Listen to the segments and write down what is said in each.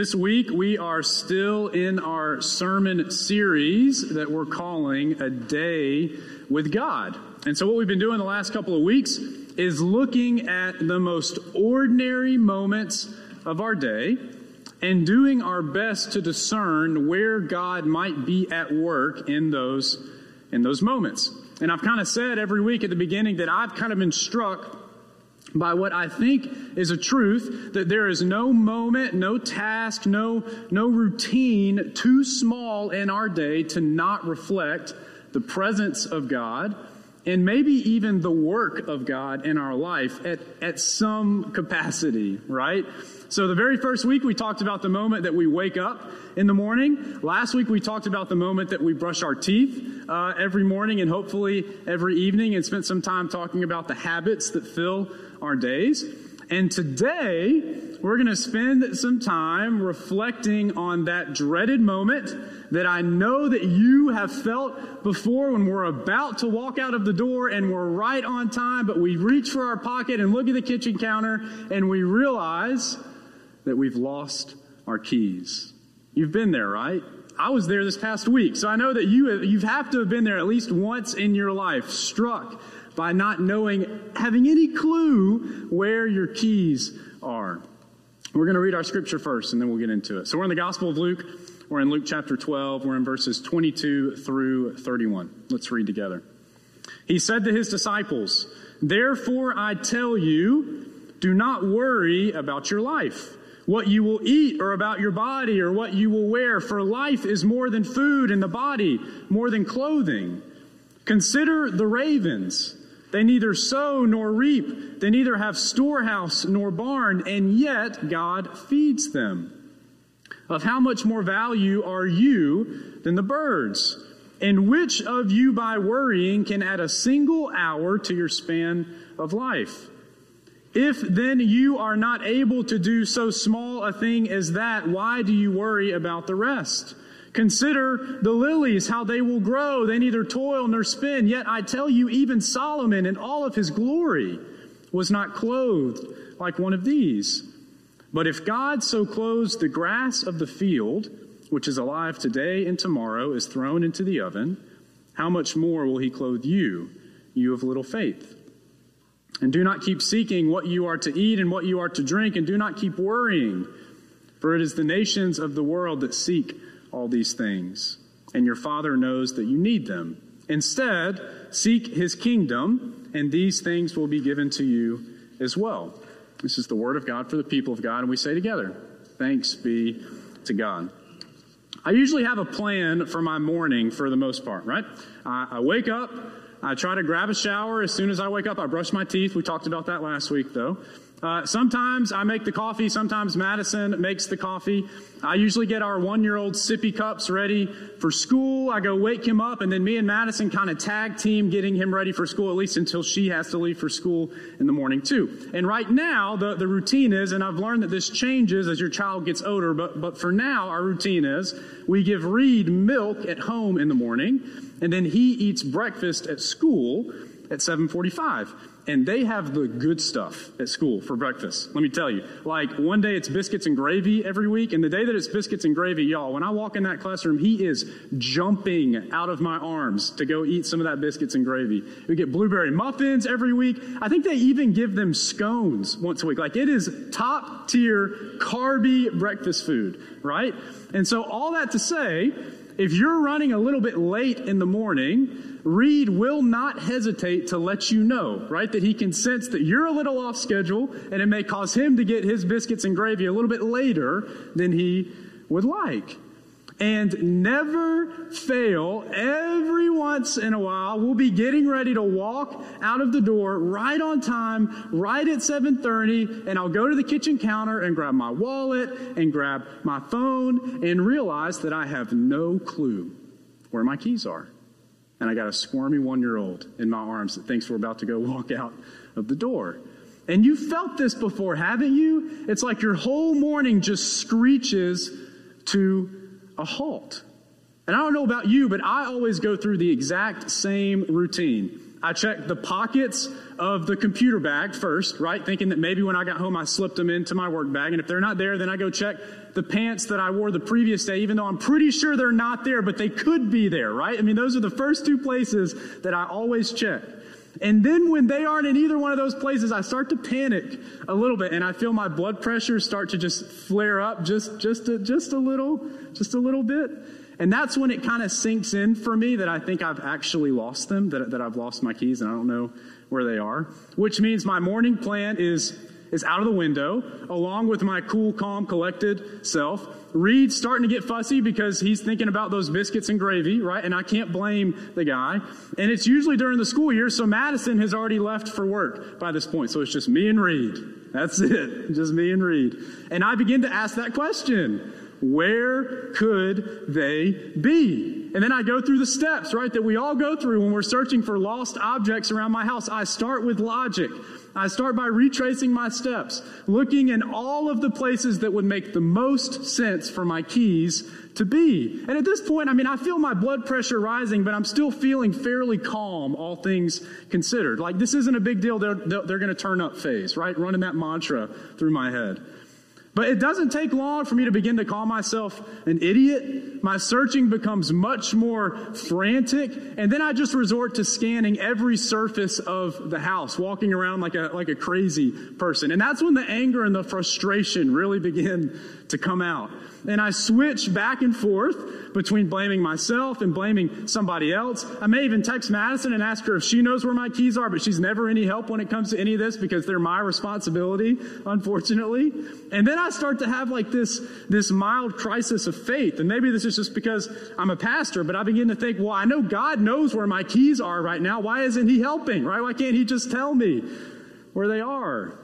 This week, we are still in our sermon series that we're calling A Day with God. And so, what we've been doing the last couple of weeks is looking at the most ordinary moments of our day and doing our best to discern where God might be at work in those, in those moments. And I've kind of said every week at the beginning that I've kind of been struck by what I think is a truth that there is no moment, no task, no, no routine too small in our day to not reflect the presence of God and maybe even the work of God in our life at, at some capacity, right? So the very first week we talked about the moment that we wake up in the morning. Last week we talked about the moment that we brush our teeth uh, every morning and hopefully every evening and spent some time talking about the habits that fill our days. And today, we're going to spend some time reflecting on that dreaded moment that I know that you have felt before when we're about to walk out of the door and we're right on time, but we reach for our pocket and look at the kitchen counter and we realize that we've lost our keys. You've been there, right? I was there this past week, so I know that you you have to have been there at least once in your life, struck by not knowing, having any clue where your keys are. We're going to read our scripture first and then we'll get into it. So we're in the Gospel of Luke. We're in Luke chapter 12. We're in verses 22 through 31. Let's read together. He said to his disciples, Therefore I tell you, do not worry about your life, what you will eat, or about your body, or what you will wear, for life is more than food, and the body more than clothing. Consider the ravens. They neither sow nor reap. They neither have storehouse nor barn, and yet God feeds them. Of how much more value are you than the birds? And which of you by worrying can add a single hour to your span of life? If then you are not able to do so small a thing as that, why do you worry about the rest? Consider the lilies, how they will grow. They neither toil nor spin. Yet I tell you, even Solomon in all of his glory was not clothed like one of these. But if God so clothes the grass of the field, which is alive today and tomorrow, is thrown into the oven, how much more will he clothe you, you of little faith? And do not keep seeking what you are to eat and what you are to drink, and do not keep worrying, for it is the nations of the world that seek all these things, and your Father knows that you need them. Instead, seek his kingdom, and these things will be given to you as well. This is the word of God for the people of God, and we say together, Thanks be to God. I usually have a plan for my morning for the most part, right? I, I wake up, I try to grab a shower as soon as I wake up. I brush my teeth. We talked about that last week, though. Uh, sometimes I make the coffee. Sometimes Madison makes the coffee. I usually get our one year old sippy cups ready for school. I go wake him up, and then me and Madison kind of tag team getting him ready for school, at least until she has to leave for school in the morning, too. And right now, the, the routine is, and I've learned that this changes as your child gets older, but, but for now, our routine is we give Reed milk at home in the morning, and then he eats breakfast at school at 745 and they have the good stuff at school for breakfast. Let me tell you. Like one day it's biscuits and gravy every week, and the day that it's biscuits and gravy, y'all, when I walk in that classroom, he is jumping out of my arms to go eat some of that biscuits and gravy. We get blueberry muffins every week. I think they even give them scones once a week. Like it is top tier carby breakfast food, right? And so all that to say, if you're running a little bit late in the morning, Reed will not hesitate to let you know, right? That he can sense that you're a little off schedule and it may cause him to get his biscuits and gravy a little bit later than he would like. And never fail, every once in a while, we'll be getting ready to walk out of the door right on time, right at 7.30, and I'll go to the kitchen counter and grab my wallet and grab my phone and realize that I have no clue where my keys are and I got a squirmy one year old in my arms that thinks we're about to go walk out of the door. And you felt this before, haven't you? It's like your whole morning just screeches to a halt. And I don't know about you, but I always go through the exact same routine. I check the pockets of the computer bag first, right? Thinking that maybe when I got home I slipped them into my work bag. And if they're not there, then I go check the pants that I wore the previous day, even though I'm pretty sure they're not there, but they could be there, right? I mean, those are the first two places that I always check. And then when they aren't in either one of those places, I start to panic a little bit and I feel my blood pressure start to just flare up just, just, a, just a little, just a little bit. And that's when it kind of sinks in for me that I think I've actually lost them, that, that I've lost my keys and I don't know where they are. Which means my morning plan is, is out of the window, along with my cool, calm, collected self. Reed's starting to get fussy because he's thinking about those biscuits and gravy, right? And I can't blame the guy. And it's usually during the school year, so Madison has already left for work by this point. So it's just me and Reed. That's it. Just me and Reed. And I begin to ask that question. Where could they be? And then I go through the steps, right, that we all go through when we're searching for lost objects around my house. I start with logic. I start by retracing my steps, looking in all of the places that would make the most sense for my keys to be. And at this point, I mean, I feel my blood pressure rising, but I'm still feeling fairly calm, all things considered. Like, this isn't a big deal. They're, they're going to turn up phase, right? Running that mantra through my head. But it doesn't take long for me to begin to call myself an idiot. My searching becomes much more frantic. And then I just resort to scanning every surface of the house, walking around like a, like a crazy person. And that's when the anger and the frustration really begin to come out. And I switch back and forth between blaming myself and blaming somebody else. I may even text Madison and ask her if she knows where my keys are, but she's never any help when it comes to any of this because they're my responsibility, unfortunately. And then I start to have like this, this mild crisis of faith. And maybe this is just because I'm a pastor, but I begin to think, well, I know God knows where my keys are right now. Why isn't he helping, right? Why can't he just tell me where they are?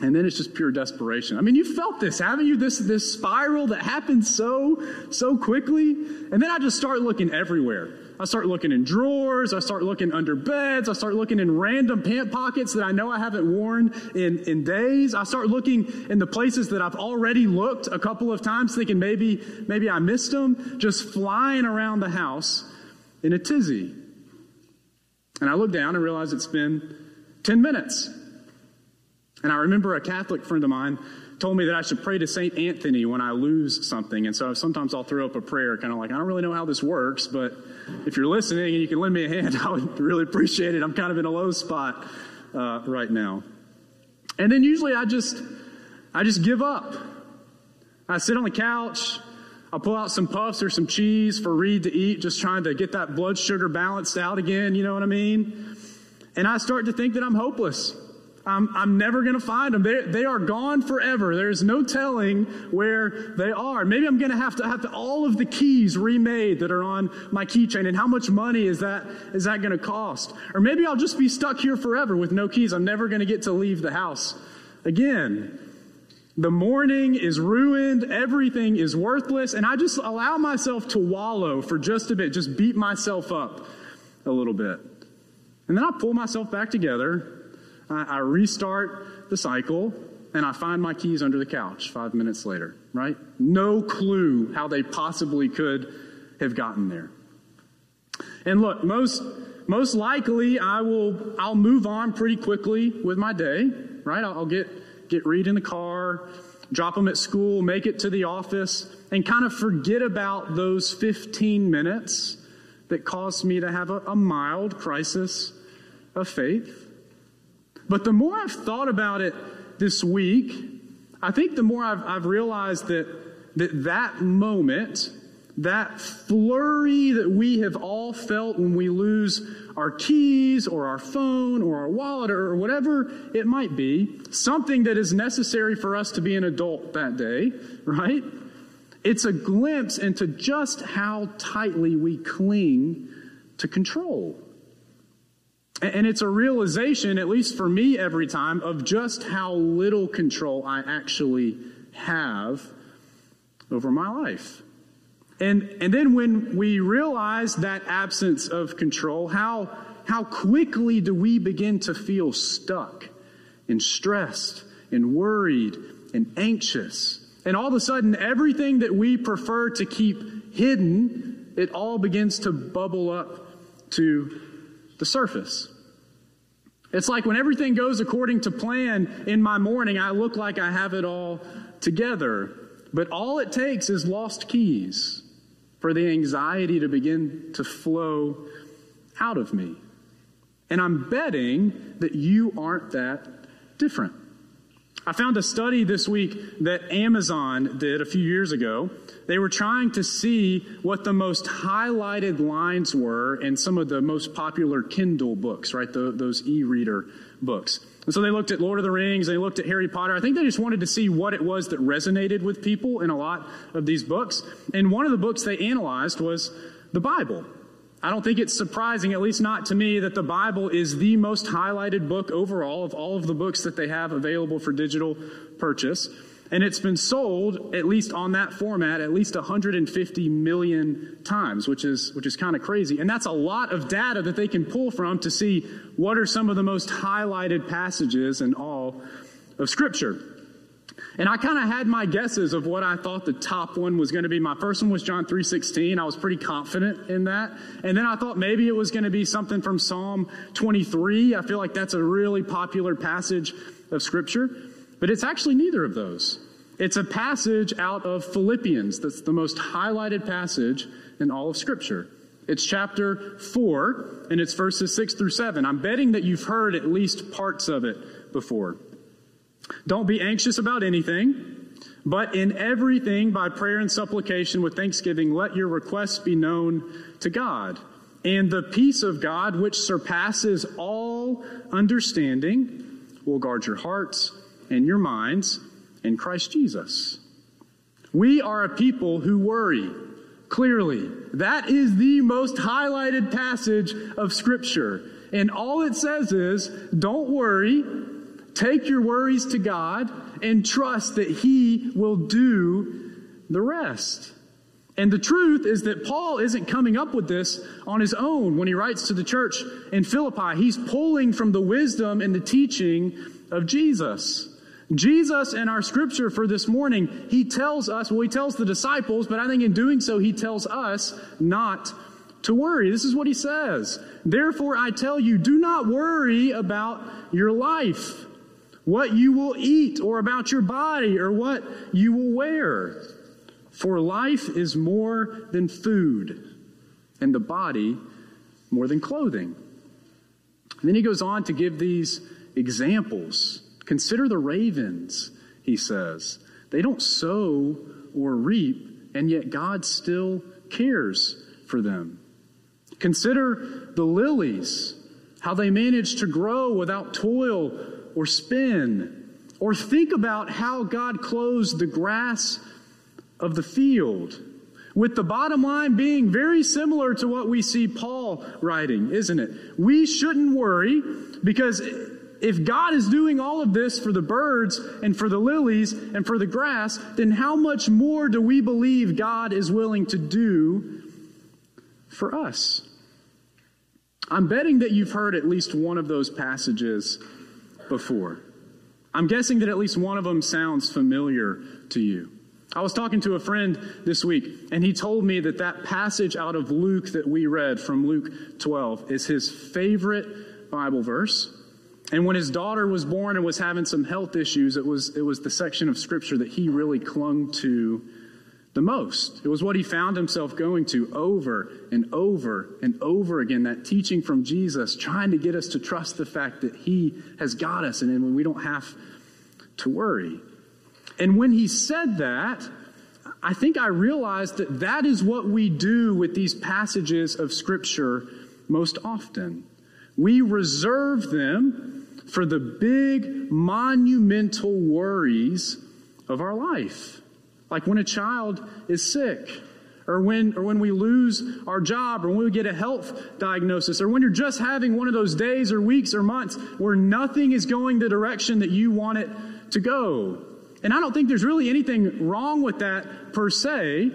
And then it's just pure desperation. I mean, you felt this, haven't you? This, this spiral that happens so, so quickly. And then I just start looking everywhere. I start looking in drawers. I start looking under beds. I start looking in random pant pockets that I know I haven't worn in, in days. I start looking in the places that I've already looked a couple of times, thinking maybe, maybe I missed them, just flying around the house in a tizzy. And I look down and realize it's been 10 minutes. And I remember a Catholic friend of mine told me that I should pray to St. Anthony when I lose something. And so sometimes I'll throw up a prayer, kind of like, I don't really know how this works, but if you're listening and you can lend me a hand, I would really appreciate it. I'm kind of in a low spot uh, right now. And then usually I just, I just give up. I sit on the couch. I'll pull out some puffs or some cheese for Reed to eat, just trying to get that blood sugar balanced out again. You know what I mean? And I start to think that I'm hopeless. I'm, I'm never going to find them. They, they are gone forever. There's no telling where they are. Maybe I'm going to have to have to, all of the keys remade that are on my keychain. And how much money is that, is that going to cost? Or maybe I'll just be stuck here forever with no keys. I'm never going to get to leave the house again. The morning is ruined. Everything is worthless. And I just allow myself to wallow for just a bit, just beat myself up a little bit. And then I pull myself back together I, I restart the cycle and I find my keys under the couch five minutes later, right? No clue how they possibly could have gotten there. And look, most, most likely I will, I'll move on pretty quickly with my day, right? I'll, I'll get, get Reed in the car, drop him at school, make it to the office, and kind of forget about those 15 minutes that caused me to have a, a mild crisis of faith. But the more I've thought about it this week, I think the more I've, I've realized that, that that moment, that flurry that we have all felt when we lose our keys or our phone or our wallet or whatever it might be, something that is necessary for us to be an adult that day, right? It's a glimpse into just how tightly we cling to control. And it's a realization, at least for me every time, of just how little control I actually have over my life. And, and then when we realize that absence of control, how, how quickly do we begin to feel stuck and stressed and worried and anxious? And all of a sudden, everything that we prefer to keep hidden, it all begins to bubble up to the surface. It's like when everything goes according to plan in my morning, I look like I have it all together. But all it takes is lost keys for the anxiety to begin to flow out of me. And I'm betting that you aren't that different. I found a study this week that Amazon did a few years ago. They were trying to see what the most highlighted lines were in some of the most popular Kindle books, right? The, those e reader books. And so they looked at Lord of the Rings, they looked at Harry Potter. I think they just wanted to see what it was that resonated with people in a lot of these books. And one of the books they analyzed was the Bible. I don't think it's surprising, at least not to me, that the Bible is the most highlighted book overall of all of the books that they have available for digital purchase. And it's been sold, at least on that format, at least 150 million times, which is, which is kind of crazy. And that's a lot of data that they can pull from to see what are some of the most highlighted passages in all of Scripture. And I kind of had my guesses of what I thought the top one was going to be. My first one was John 3:16. I was pretty confident in that. And then I thought maybe it was going to be something from Psalm 23. I feel like that's a really popular passage of scripture. But it's actually neither of those. It's a passage out of Philippians that's the most highlighted passage in all of Scripture. It's chapter 4, and it's verses 6 through 7. I'm betting that you've heard at least parts of it before. Don't be anxious about anything, but in everything, by prayer and supplication with thanksgiving, let your requests be known to God. And the peace of God, which surpasses all understanding, will guard your hearts and your minds in Christ Jesus. We are a people who worry. Clearly, that is the most highlighted passage of Scripture. And all it says is don't worry, take your worries to God, and trust that He will do the rest. And the truth is that Paul isn't coming up with this on his own when he writes to the church in Philippi. He's pulling from the wisdom and the teaching of Jesus. Jesus in our scripture for this morning, he tells us, well, he tells the disciples, but I think in doing so, he tells us not to worry. This is what he says. Therefore, I tell you, do not worry about your life, what you will eat, or about your body, or what you will wear. For life is more than food, and the body more than clothing. And then he goes on to give these examples Consider the ravens, he says. They don't sow or reap, and yet God still cares for them. Consider the lilies, how they manage to grow without toil or spin. Or think about how God clothes the grass of the field. With the bottom line being very similar to what we see Paul writing, isn't it? We shouldn't worry because if God is doing all of this for the birds and for the lilies and for the grass, then how much more do we believe God is willing to do for us? I'm betting that you've heard at least one of those passages before. I'm guessing that at least one of them sounds familiar to you. I was talking to a friend this week, and he told me that that passage out of Luke that we read from Luke 12 is his favorite Bible verse. And when his daughter was born and was having some health issues, it was, it was the section of scripture that he really clung to the most. It was what he found himself going to over and over and over again, that teaching from Jesus, trying to get us to trust the fact that he has got us and we don't have to worry. And when he said that, I think I realized that that is what we do with these passages of scripture most often. We reserve them for the big monumental worries of our life. Like when a child is sick, or when, or when we lose our job, or when we get a health diagnosis, or when you're just having one of those days or weeks or months where nothing is going the direction that you want it to go. And I don't think there's really anything wrong with that per se,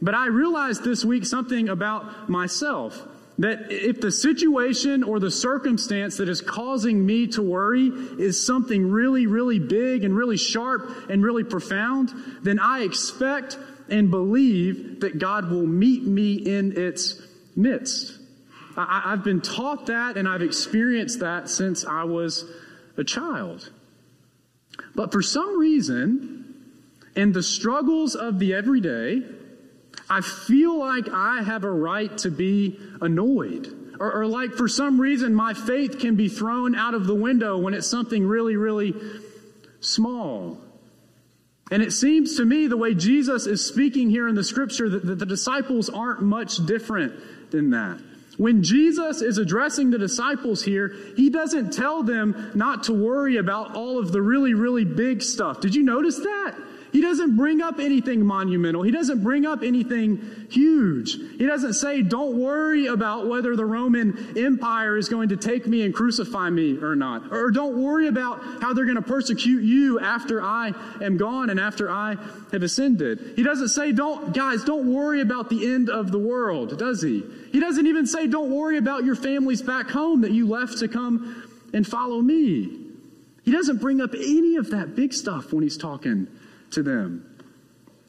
but I realized this week something about myself that if the situation or the circumstance that is causing me to worry is something really, really big and really sharp and really profound, then I expect and believe that God will meet me in its midst. I, I've been taught that and I've experienced that since I was a child. But for some reason, in the struggles of the everyday, I feel like I have a right to be annoyed. Or, or, like for some reason, my faith can be thrown out of the window when it's something really, really small. And it seems to me the way Jesus is speaking here in the scripture that, that the disciples aren't much different than that. When Jesus is addressing the disciples here, he doesn't tell them not to worry about all of the really, really big stuff. Did you notice that? He doesn't bring up anything monumental. He doesn't bring up anything huge. He doesn't say, don't worry about whether the Roman Empire is going to take me and crucify me or not. Or don't worry about how they're going to persecute you after I am gone and after I have ascended. He doesn't say, don't, guys, don't worry about the end of the world, does he? He doesn't even say, don't worry about your families back home that you left to come and follow me. He doesn't bring up any of that big stuff when he's talking to them.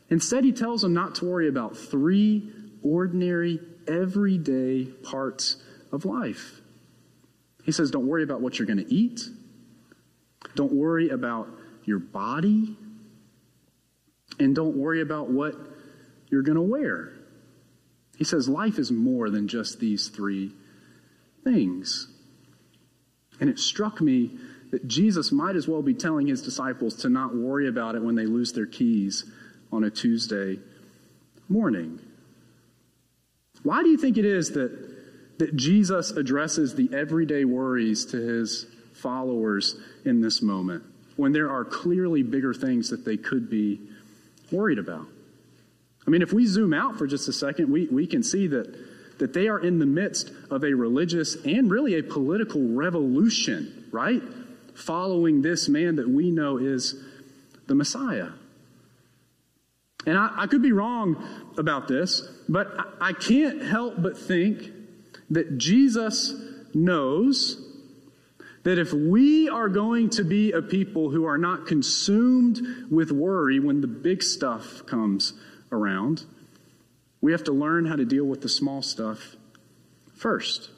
Instead, he tells them not to worry about three ordinary, everyday parts of life. He says, Don't worry about what you're going to eat. Don't worry about your body. And don't worry about what you're going to wear. He says, Life is more than just these three things. And it struck me that Jesus might as well be telling his disciples to not worry about it when they lose their keys on a Tuesday morning. Why do you think it is that, that Jesus addresses the everyday worries to his followers in this moment when there are clearly bigger things that they could be worried about? I mean, if we zoom out for just a second, we, we can see that, that they are in the midst of a religious and really a political revolution, right? Following this man that we know is the Messiah. And I, I could be wrong about this, but I, I can't help but think that Jesus knows that if we are going to be a people who are not consumed with worry when the big stuff comes around, we have to learn how to deal with the small stuff first.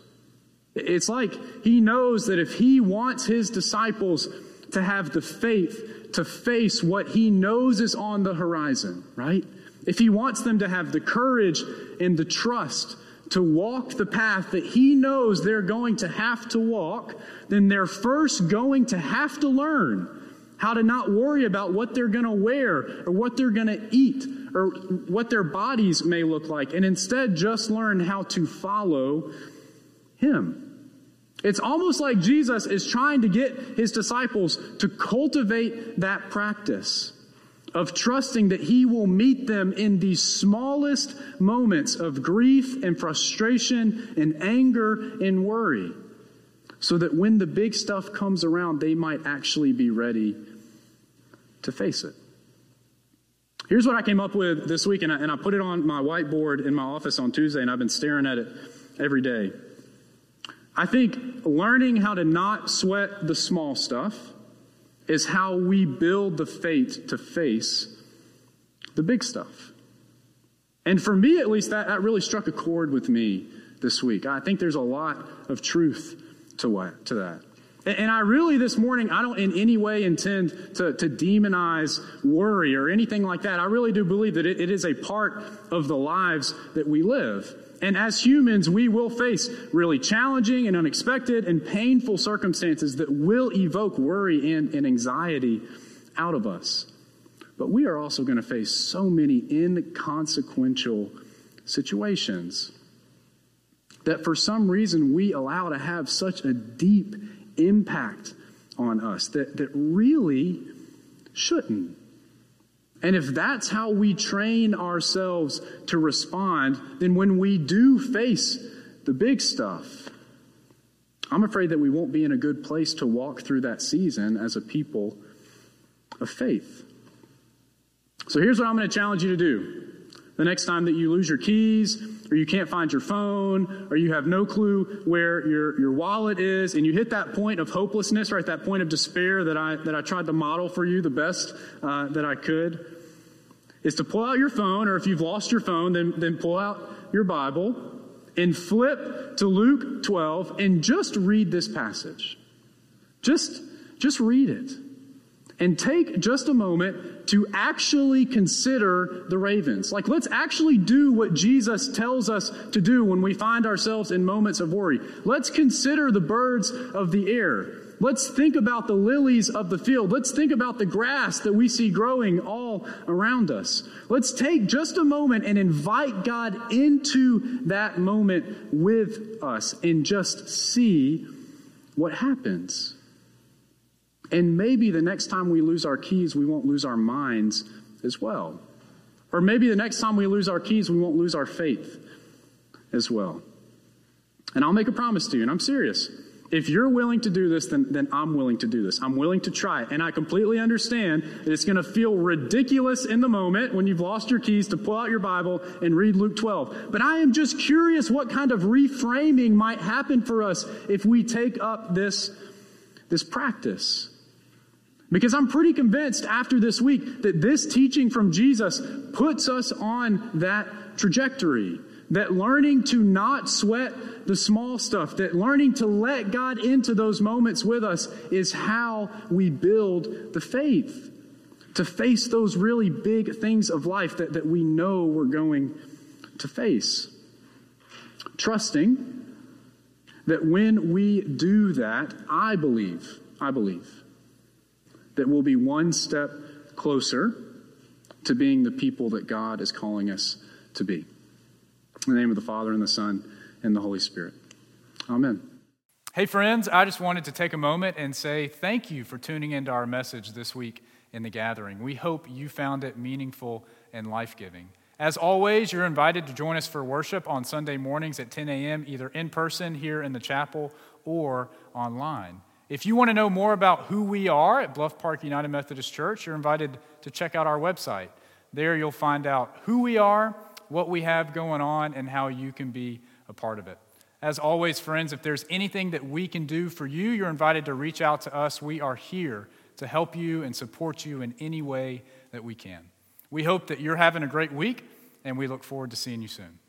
It's like he knows that if he wants his disciples to have the faith to face what he knows is on the horizon, right? If he wants them to have the courage and the trust to walk the path that he knows they're going to have to walk, then they're first going to have to learn how to not worry about what they're going to wear or what they're going to eat or what their bodies may look like, and instead just learn how to follow him. It's almost like Jesus is trying to get his disciples to cultivate that practice of trusting that he will meet them in the smallest moments of grief and frustration and anger and worry. So that when the big stuff comes around, they might actually be ready to face it. Here's what I came up with this week, and I, and I put it on my whiteboard in my office on Tuesday, and I've been staring at it every day. I think learning how to not sweat the small stuff is how we build the faith to face the big stuff. And for me, at least, that, that really struck a chord with me this week. I think there's a lot of truth to what to that. And, I really, this morning, I don't in any way intend to, to demonize worry or anything like that. I really do believe that it, it is a part of the lives that we live. And as humans, we will face really challenging and unexpected and painful circumstances that will evoke worry and, and anxiety out of us. But we are also going to face so many inconsequential situations that for some reason we allow to have such a deep impact on us that, that really shouldn't. And if that's how we train ourselves to respond, then when we do face the big stuff, I'm afraid that we won't be in a good place to walk through that season as a people of faith. So here's what I'm going to challenge you to do. The next time that you lose your keys, or you can't find your phone, or you have no clue where your, your wallet is, and you hit that point of hopelessness, right? That point of despair that I, that I tried to model for you the best uh, that I could is to pull out your phone, or if you've lost your phone, then, then pull out your Bible and flip to Luke 12 and just read this passage. Just, just read it. And take just a moment to actually consider the ravens. Like, let's actually do what Jesus tells us to do when we find ourselves in moments of worry. Let's consider the birds of the air. Let's think about the lilies of the field. Let's think about the grass that we see growing all around us. Let's take just a moment and invite God into that moment with us and just see what happens. And maybe the next time we lose our keys, we won't lose our minds as well. Or maybe the next time we lose our keys, we won't lose our faith as well. And I'll make a promise to you, and I'm serious. If you're willing to do this, then, then I'm willing to do this. I'm willing to try it. And I completely understand that it's going to feel ridiculous in the moment when you've lost your keys to pull out your Bible and read Luke 12. But I am just curious what kind of reframing might happen for us if we take up this, this practice. Because I'm pretty convinced after this week that this teaching from Jesus puts us on that trajectory. That learning to not sweat the small stuff, that learning to let God into those moments with us is how we build the faith. To face those really big things of life that, that we know we're going to face. Trusting that when we do that, I believe, I believe, that we'll be one step closer to being the people that God is calling us to be. In the name of the Father, and the Son, and the Holy Spirit. Amen. Hey, friends, I just wanted to take a moment and say thank you for tuning into our message this week in the gathering. We hope you found it meaningful and life giving. As always, you're invited to join us for worship on Sunday mornings at 10 a.m., either in person here in the chapel or online. If you want to know more about who we are at Bluff Park United Methodist Church, you're invited to check out our website. There you'll find out who we are, what we have going on, and how you can be a part of it. As always, friends, if there's anything that we can do for you, you're invited to reach out to us. We are here to help you and support you in any way that we can. We hope that you're having a great week, and we look forward to seeing you soon.